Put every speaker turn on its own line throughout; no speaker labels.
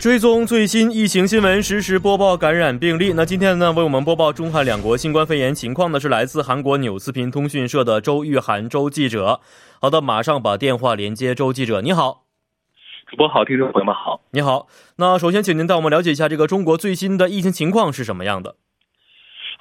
追踪最新疫情新闻，实时播报感染病例。那今天呢，为我们播报中韩两国新冠肺炎情况的是来自韩国纽斯频通讯社的周玉涵周记者。好的，马上把电话连接周记者。你好，
主播好，听众朋友们好。
你好，那首先请您带我们了解一下这个中国最新的疫情情况是什么样的。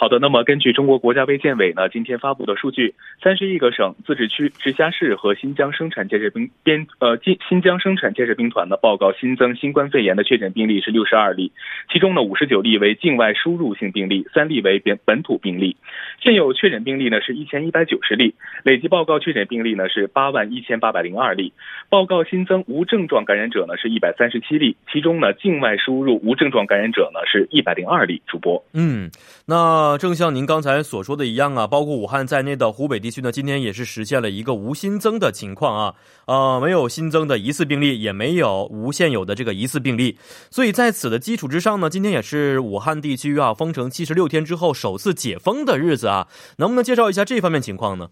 好的，那么根据中国国家卫健委呢今天发布的数据，三十一个省、自治区、直辖市和新疆生产建设兵边呃新新疆生产建设兵团呢报告新增新冠肺炎的确诊病例是六十二例，其中呢五十九例为境外输入性病例，三例为本本土病例。现有确诊病例呢是一千一百九十例，累计报告确诊病例呢是八万一千八百零二例，报告新增无症状感染者呢是一百三十七例，其中呢境外输入无症状感染者呢是一百零二例。主播，
嗯，那。正像您刚才所说的一样啊，包括武汉在内的湖北地区呢，今天也是实现了一个无新增的情况啊，呃，没有新增的疑似病例，也没有无现有的这个疑似病例，所以在此的基础之上呢，今天也是武汉地区啊封城七十六天之后首次解封的日子啊，能不能介绍一下这方面情况呢？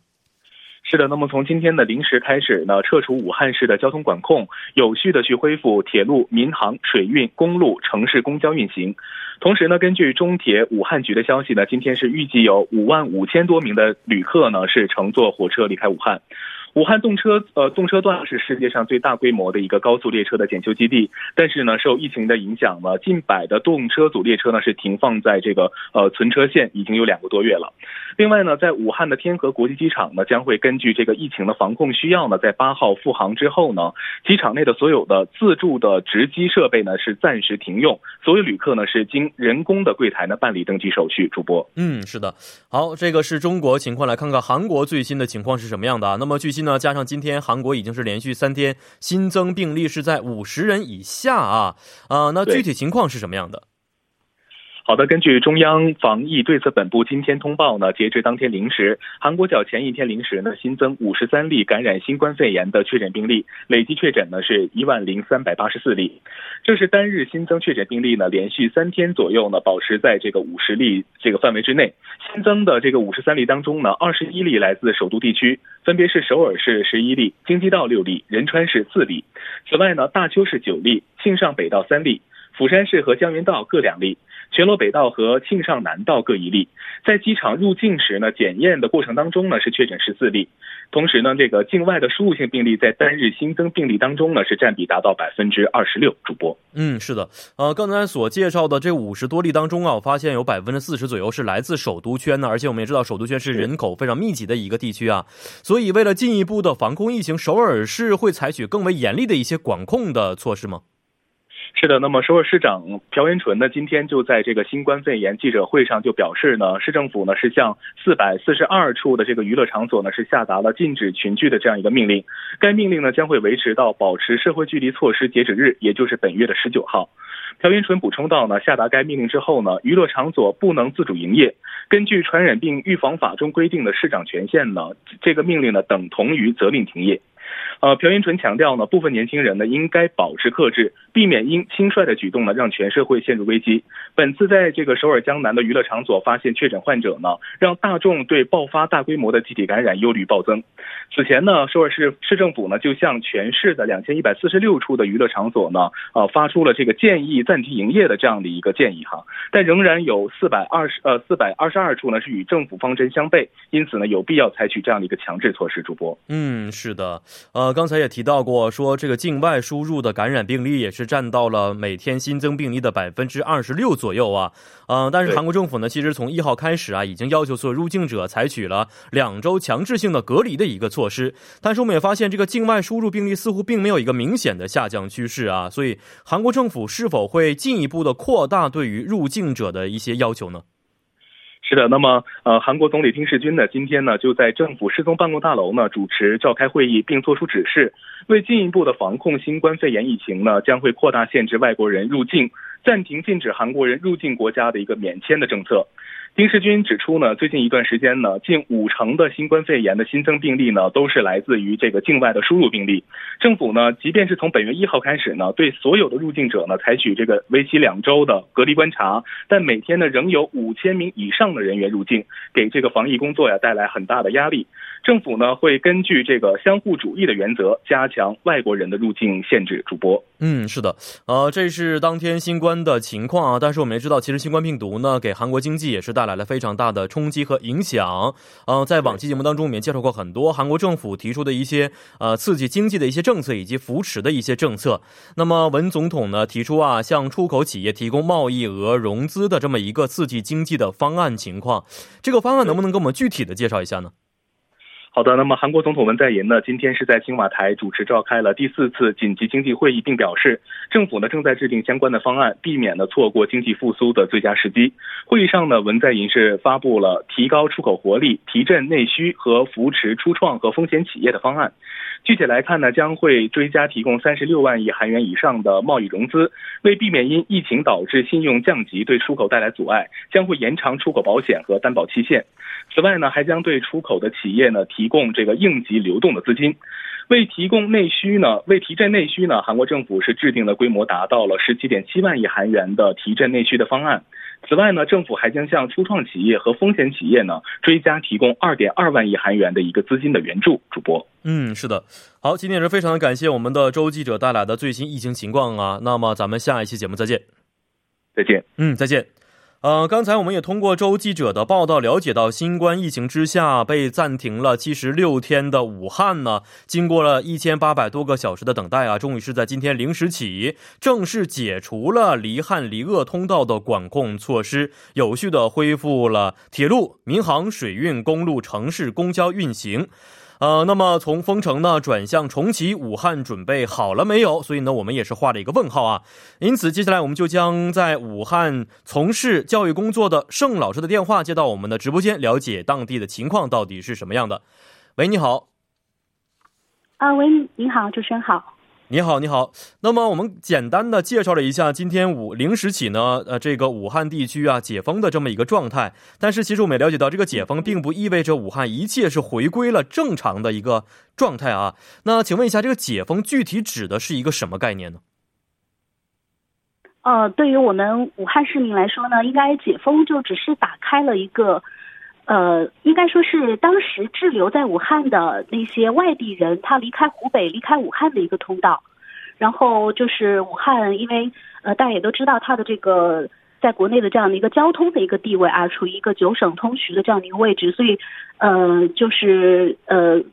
是的，那么从今天的零时开始呢，撤除武汉市的交通管控，有序的去恢复铁路、民航、水运、公路、城市公交运行。同时呢，根据中铁武汉局的消息呢，今天是预计有五万五千多名的旅客呢是乘坐火车离开武汉。武汉动车呃动车段是世界上最大规模的一个高速列车的检修基地，但是呢，受疫情的影响呢，近百的动车组列车呢是停放在这个呃存车线，已经有两个多月了。另外呢，在武汉的天河国际机场呢，将会根据这个疫情的防控需要呢，在八号复航之后呢，机场内的所有的自助的值机设备呢是暂时停用，所有旅客呢是经人工的柜台呢办理登机手续。主播，
嗯，是的，好，这个是中国情况，来看看韩国最新的情况是什么样的。那么据悉呢，加上今天韩国已经是连续三天新增病例是在五十人以下啊，啊，那具体情况是什么样的？
好的，根据中央防疫对策本部今天通报呢，截至当天零时，韩国较前一天零时呢新增五十三例感染新冠肺炎的确诊病例，累计确诊呢是一万零三百八十四例。这是单日新增确诊病例呢连续三天左右呢保持在这个五十例这个范围之内。新增的这个五十三例当中呢，二十一例来自首都地区，分别是首尔市十一例、京畿道六例、仁川市四例。此外呢，大邱市九例、庆尚北道三例、釜山市和江原道各两例。全罗北道和庆尚南道各一例，在机场入境时呢，检验的过程当中呢是确诊十四例，同时呢，这个境外的输入性病例在单日新增病例当中呢是占比达到百分之二十六。主播，
嗯，是的，呃，刚才所介绍的这五十多例当中啊，我发现有百分之四十左右是来自首都圈呢，而且我们也知道首都圈是人口非常密集的一个地区啊，所以为了进一步的防控疫情，首尔市会采取更为严厉的一些管控的措施吗？
是的，那么首尔市长朴元淳呢，今天就在这个新冠肺炎记者会上就表示呢，市政府呢是向四百四十二处的这个娱乐场所呢是下达了禁止群聚的这样一个命令，该命令呢将会维持到保持社会距离措施截止日，也就是本月的十九号。朴元淳补充到呢，下达该命令之后呢，娱乐场所不能自主营业。根据传染病预防法中规定的市长权限呢，这个命令呢等同于责令停业。呃，朴元淳强调呢，部分年轻人呢应该保持克制，避免因轻率的举动呢让全社会陷入危机。本次在这个首尔江南的娱乐场所发现确诊患者呢，让大众对爆发大规模的集体感染忧虑暴增。此前呢，首尔市市政府呢就向全市的两千一百四十六处的娱乐场所呢，呃发出了这个建议暂停营业的这样的一个建议哈，但仍然有四百二十呃四百二十二处呢是与政府方针相悖，因此呢有必要采取这样的一个强制措施。主播，
嗯，是的，呃。呃，刚才也提到过，说这个境外输入的感染病例也是占到了每天新增病例的百分之二十六左右啊。呃，但是韩国政府呢，其实从一号开始啊，已经要求所有入境者采取了两周强制性的隔离的一个措施。但是我们也发现，这个境外输入病例似乎并没有一个明显的下降趋势啊。所以，韩国政府是否会进一步的扩大对于入境者的一些要求呢？
是的，那么呃，韩国总理丁世军呢，今天呢就在政府失踪办公大楼呢主持召开会议，并作出指示，为进一步的防控新冠肺炎疫情呢，将会扩大限制外国人入境，暂停禁止韩国人入境国家的一个免签的政策。丁世军指出呢，最近一段时间呢，近五成的新冠肺炎的新增病例呢，都是来自于这个境外的输入病例。政府呢，即便是从本月一号开始呢，对所有的入境者呢，采取这个为期两周的隔离观察，但每天呢，仍有五千名以上的人员入境，给这个防疫工作呀带来很大的压力。政府呢，会根据这个相互主义的原则，加强外国人的入境限制。主播。
嗯，是的，呃，这是当天新冠的情况啊。但是我们也知道，其实新冠病毒呢，给韩国经济也是带来了非常大的冲击和影响。嗯，在往期节目当中，我们也介绍过很多韩国政府提出的一些呃刺激经济的一些政策以及扶持的一些政策。那么文总统呢提出啊，向出口企业提供贸易额融资的这么一个刺激经济的方案情况，这个方案能不能给我们具体的介绍一下呢？
好的，那么韩国总统文在寅呢，今天是在青瓦台主持召开了第四次紧急经济会议，并表示政府呢正在制定相关的方案，避免呢错过经济复苏的最佳时机。会议上呢，文在寅是发布了提高出口活力、提振内需和扶持初创和风险企业的方案。具体来看呢，将会追加提供三十六万亿韩元以上的贸易融资，为避免因疫情导致信用降级对出口带来阻碍，将会延长出口保险和担保期限。此外呢，还将对出口的企业呢提提供这个应急流动的资金，为提供内需呢，为提振内需呢，韩国政府是制定了规模达到了十七点七万亿韩元的提振内需的方案。此外呢，政府还将向初创企业和风险企业呢追加提供二点二万亿韩元的一个资金的援助。主播，
嗯，是的，好，今天也是非常的感谢我们的周记者带来的最新疫情情况啊。那么咱们下一期节目再见，
再见，
嗯，再见。呃，刚才我们也通过周记者的报道了解到，新冠疫情之下被暂停了七十六天的武汉呢，经过了一千八百多个小时的等待啊，终于是在今天零时起正式解除了离汉离鄂通道的管控措施，有序的恢复了铁路、民航、水运、公路、城市公交运行。呃，那么从封城呢转向重启，武汉准备好了没有？所以呢，我们也是画了一个问号啊。因此，接下来我们就将在武汉从事教育工作的盛老师的电话接到我们的直播间，了解当地的情况到底是什么样的。喂，你好。
啊，喂，你好，主持人好。
你好，你好。那么我们简单的介绍了一下今天五零时起呢，呃，这个武汉地区啊解封的这么一个状态。但是其实我们也了解到，这个解封并不意味着武汉一切是回归了正常的一个状态啊。那请问一下，这个解封具体指的是一个什么概念呢？
呃，对于我们武汉市民来说呢，应该解封就只是打开了一个。呃，应该说是当时滞留在武汉的那些外地人，他离开湖北、离开武汉的一个通道。然后就是武汉，因为呃大家也都知道，它的这个在国内的这样的一个交通的一个地位啊，处于一个九省通衢的这样的一个位置，所以呃就是呃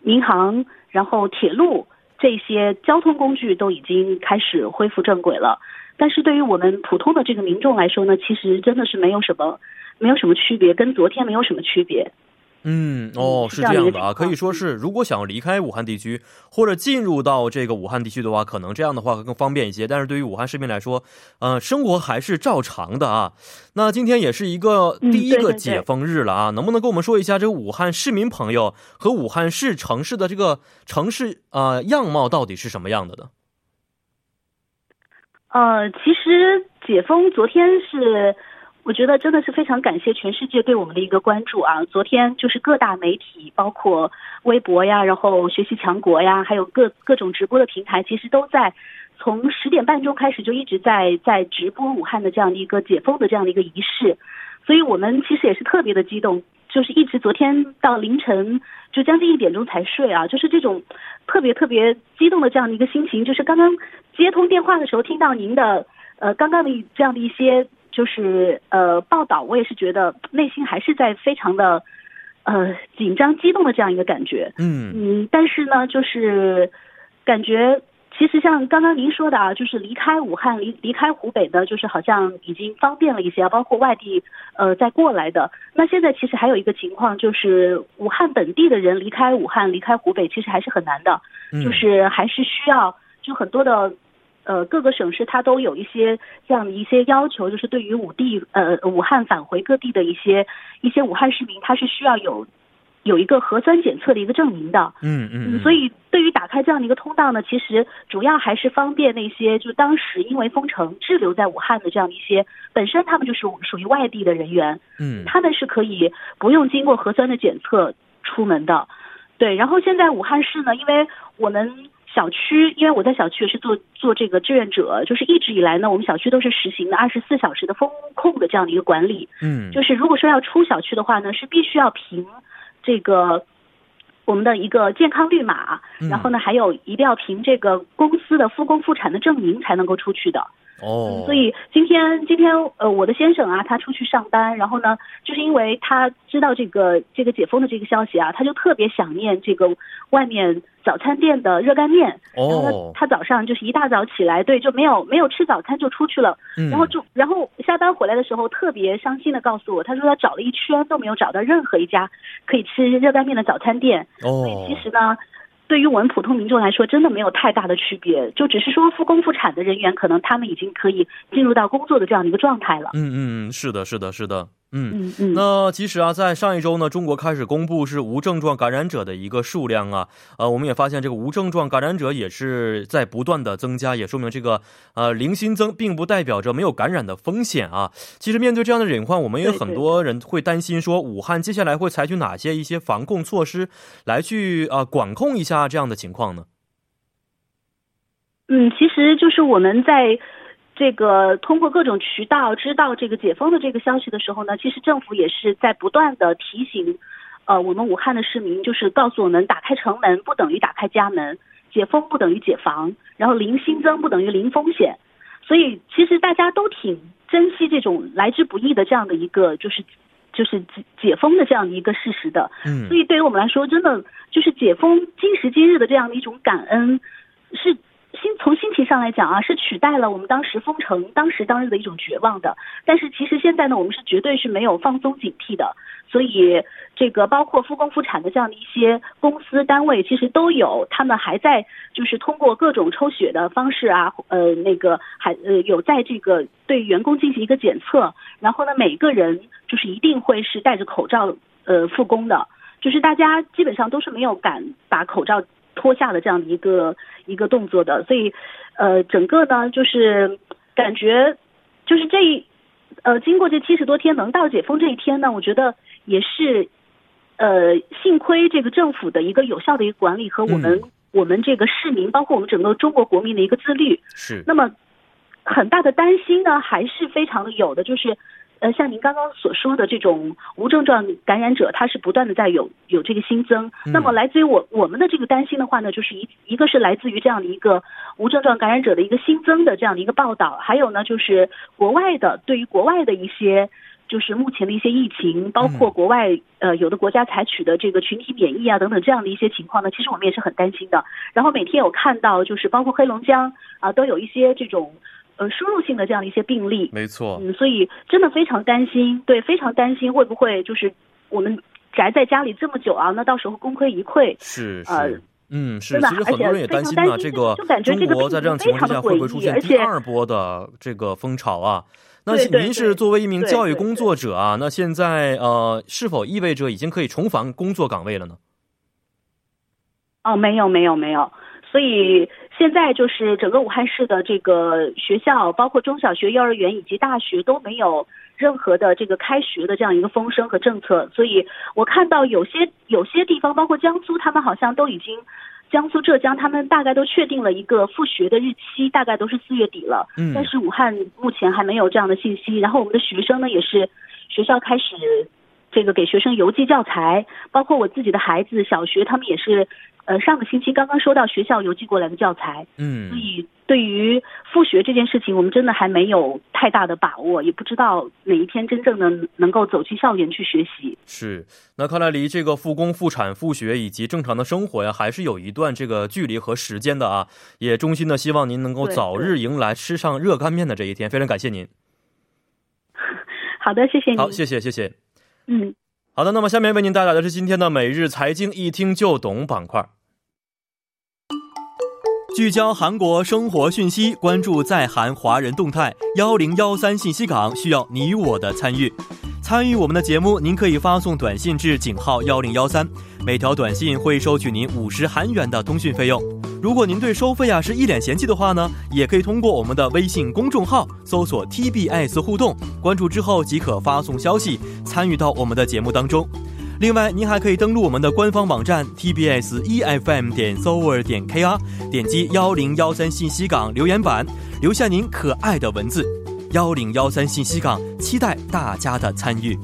民航、然后铁路这些交通工具都已经开始恢复正轨了。但是对于我们普通的这个民众来说呢，其实真的是没有什么。没有什么区别，跟昨天没有什么区别。
嗯，哦，是这样的啊，可以说是，如果想要离开武汉地区或者进入到这个武汉地区的话，可能这样的话会更方便一些。但是对于武汉市民来说，呃，生活还是照常的啊。那今天也是一个第一个解封日了啊，能不能跟我们说一下这个武汉市民朋友和武汉市城市的这个城市啊样貌到底是什么样的呢？
呃，其实解封昨天是。我觉得真的是非常感谢全世界对我们的一个关注啊！昨天就是各大媒体，包括微博呀，然后学习强国呀，还有各各种直播的平台，其实都在从十点半钟开始就一直在在直播武汉的这样的一个解封的这样的一个仪式，所以我们其实也是特别的激动，就是一直昨天到凌晨就将近一点钟才睡啊，就是这种特别特别激动的这样的一个心情，就是刚刚接通电话的时候听到您的呃刚刚的这样的一些。就是呃，报道我也是觉得内心还是在非常的呃紧张、激动的这样一个感觉。嗯嗯，但是呢，就是感觉其实像刚刚您说的啊，就是离开武汉、离离开湖北呢，就是好像已经方便了一些，包括外地呃再过来的。那现在其实还有一个情况，就是武汉本地的人离开武汉、离开湖北，其实还是很难的，就是还是需要就很多的。呃，各个省市它都有一些这样的一些要求，就是对于武地呃武汉返回各地的一些一些武汉市民，他是需要有有一个核酸检测的一个证明的。嗯嗯。所以对于打开这样的一个通道呢，其实主要还是方便那些就当时因为封城滞留在武汉的这样的一些本身他们就是属于外地的人员。嗯。他们是可以不用经过核酸的检测出门的。对。然后现在武汉市呢，因为我们。小区，因为我在小区也是做做这个志愿者，就是一直以来呢，我们小区都是实行的二十四小时的风控的这样的一个管理。嗯，就是如果说要出小区的话呢，是必须要凭这个我们的一个健康绿码，然后呢，还有一定要凭这个公司的复工复产的证明才能够出去的。
哦，
所以今天今天呃，我的先生啊，他出去上班，然后呢，就是因为他知道这个这个解封的这个消息啊，他就特别想念这个外面早餐店的热干面。
哦，
他早上就是一大早起来，对，就没有没有吃早餐就出去了，然后就然后下班回来的时候特别伤心的告诉我，他说他找了一圈都没有找到任何一家可以吃热干面的早餐店。
哦，
所以其实呢。对于我们普通民众来说，真的没有太大的区别，就只是说复工复产的人员，可能他们已经可以进入到工作的这样的一个状态了。
嗯嗯嗯，是的，是的，是的。
嗯嗯，
那其实啊，在上一周呢，中国开始公布是无症状感染者的一个数量啊，呃，我们也发现这个无症状感染者也是在不断的增加，也说明这个呃零新增并不代表着没有感染的风险啊。其实面对这样的隐患，我们也有很多人会担心说，武汉接下来会采取哪些一些防控措施来去啊管控一下这样的情况呢？
嗯，其实就是我们在。这个通过各种渠道知道这个解封的这个消息的时候呢，其实政府也是在不断的提醒，呃，我们武汉的市民，就是告诉我们，打开城门不等于打开家门，解封不等于解防，然后零新增不等于零风险，所以其实大家都挺珍惜这种来之不易的这样的一个就是就是解解封的这样的一个事实的，
嗯，
所以对于我们来说，真的就是解封今时今日的这样的一种感恩是。心从心情上来讲啊，是取代了我们当时封城当时当日的一种绝望的。但是其实现在呢，我们是绝对是没有放松警惕的。所以这个包括复工复产的这样的一些公司单位，其实都有他们还在就是通过各种抽血的方式啊，呃，那个还呃有在这个对员工进行一个检测。然后呢，每个人就是一定会是戴着口罩呃复工的，就是大家基本上都是没有敢把口罩。脱下的这样的一个一个动作的，所以，呃，整个呢就是感觉就是这一呃，经过这七十多天能到解封这一天呢，我觉得也是呃，幸亏这个政府的一个有效的一个管理和我们我们这个市民，包括我们整个中国国民的一个自律。
是。
那么很大的担心呢，还是非常的有的，就是。呃，像您刚刚所说的这种无症状感染者，他是不断的在有有这个新增。那么来自于我我们的这个担心的话呢，就是一一个是来自于这样的一个无症状感染者的一个新增的这样的一个报道，还有呢就是国外的对于国外的一些就是目前的一些疫情，包括国外呃有的国家采取的这个群体免疫啊等等这样的一些情况呢，其实我们也是很担心的。然后每天有看到就是包括黑龙江啊都有一些这种。呃，输入性的这样的一些病例，
没错，
嗯，所以真的非常担心，对，非常担心会不会就是我们宅在家里这么久啊，那到时候功亏一篑，
是
是，
嗯，是，其实很多人也担心啊，这个中国在这样情况下会不会出现第二波的这个风潮啊？那您是作为一名教育工作者啊，那现在呃，是否意味着已经可以重返工作岗位了呢？
哦，没有，没有，没有。所以现在就是整个武汉市的这个学校，包括中小学、幼儿园以及大学都没有任何的这个开学的这样一个风声和政策。所以我看到有些有些地方，包括江苏，他们好像都已经，江苏、浙江他们大概都确定了一个复学的日期，大概都是四月底了。
嗯。
但是武汉目前还没有这样的信息。然后我们的学生呢，也是学校开始这个给学生邮寄教材，包括我自己的孩子小学，他们也是。呃，上个星期刚刚收到学校邮寄过来的教材，
嗯，
所以对于复学这件事情，我们真的还没有太大的把握，也不知道哪一天真正的能够走进校园去学习。
是，那看来离这个复工复产、复学以及正常的生活呀，还是有一段这个距离和时间的啊。也衷心的希望您能够早日迎来吃上热干面的这一天。非常感谢您。
好的，谢谢您。
好，谢谢，谢谢。
嗯，
好的，那么下面为您带来的是今天的每日财经一听就懂板块。聚焦韩国生活讯息，关注在韩华人动态。幺零幺三信息港需要你我的参与。参与我们的节目，您可以发送短信至井号幺零幺三，每条短信会收取您五十韩元的通讯费用。如果您对收费啊是一脸嫌弃的话呢，也可以通过我们的微信公众号搜索 TBS 互动，关注之后即可发送消息，参与到我们的节目当中。另外，您还可以登录我们的官方网站 tbs efm 点 s o v e r 点 kr，点击幺零幺三信息港留言板，留下您可爱的文字。幺零幺三信息港，期待大家的参与。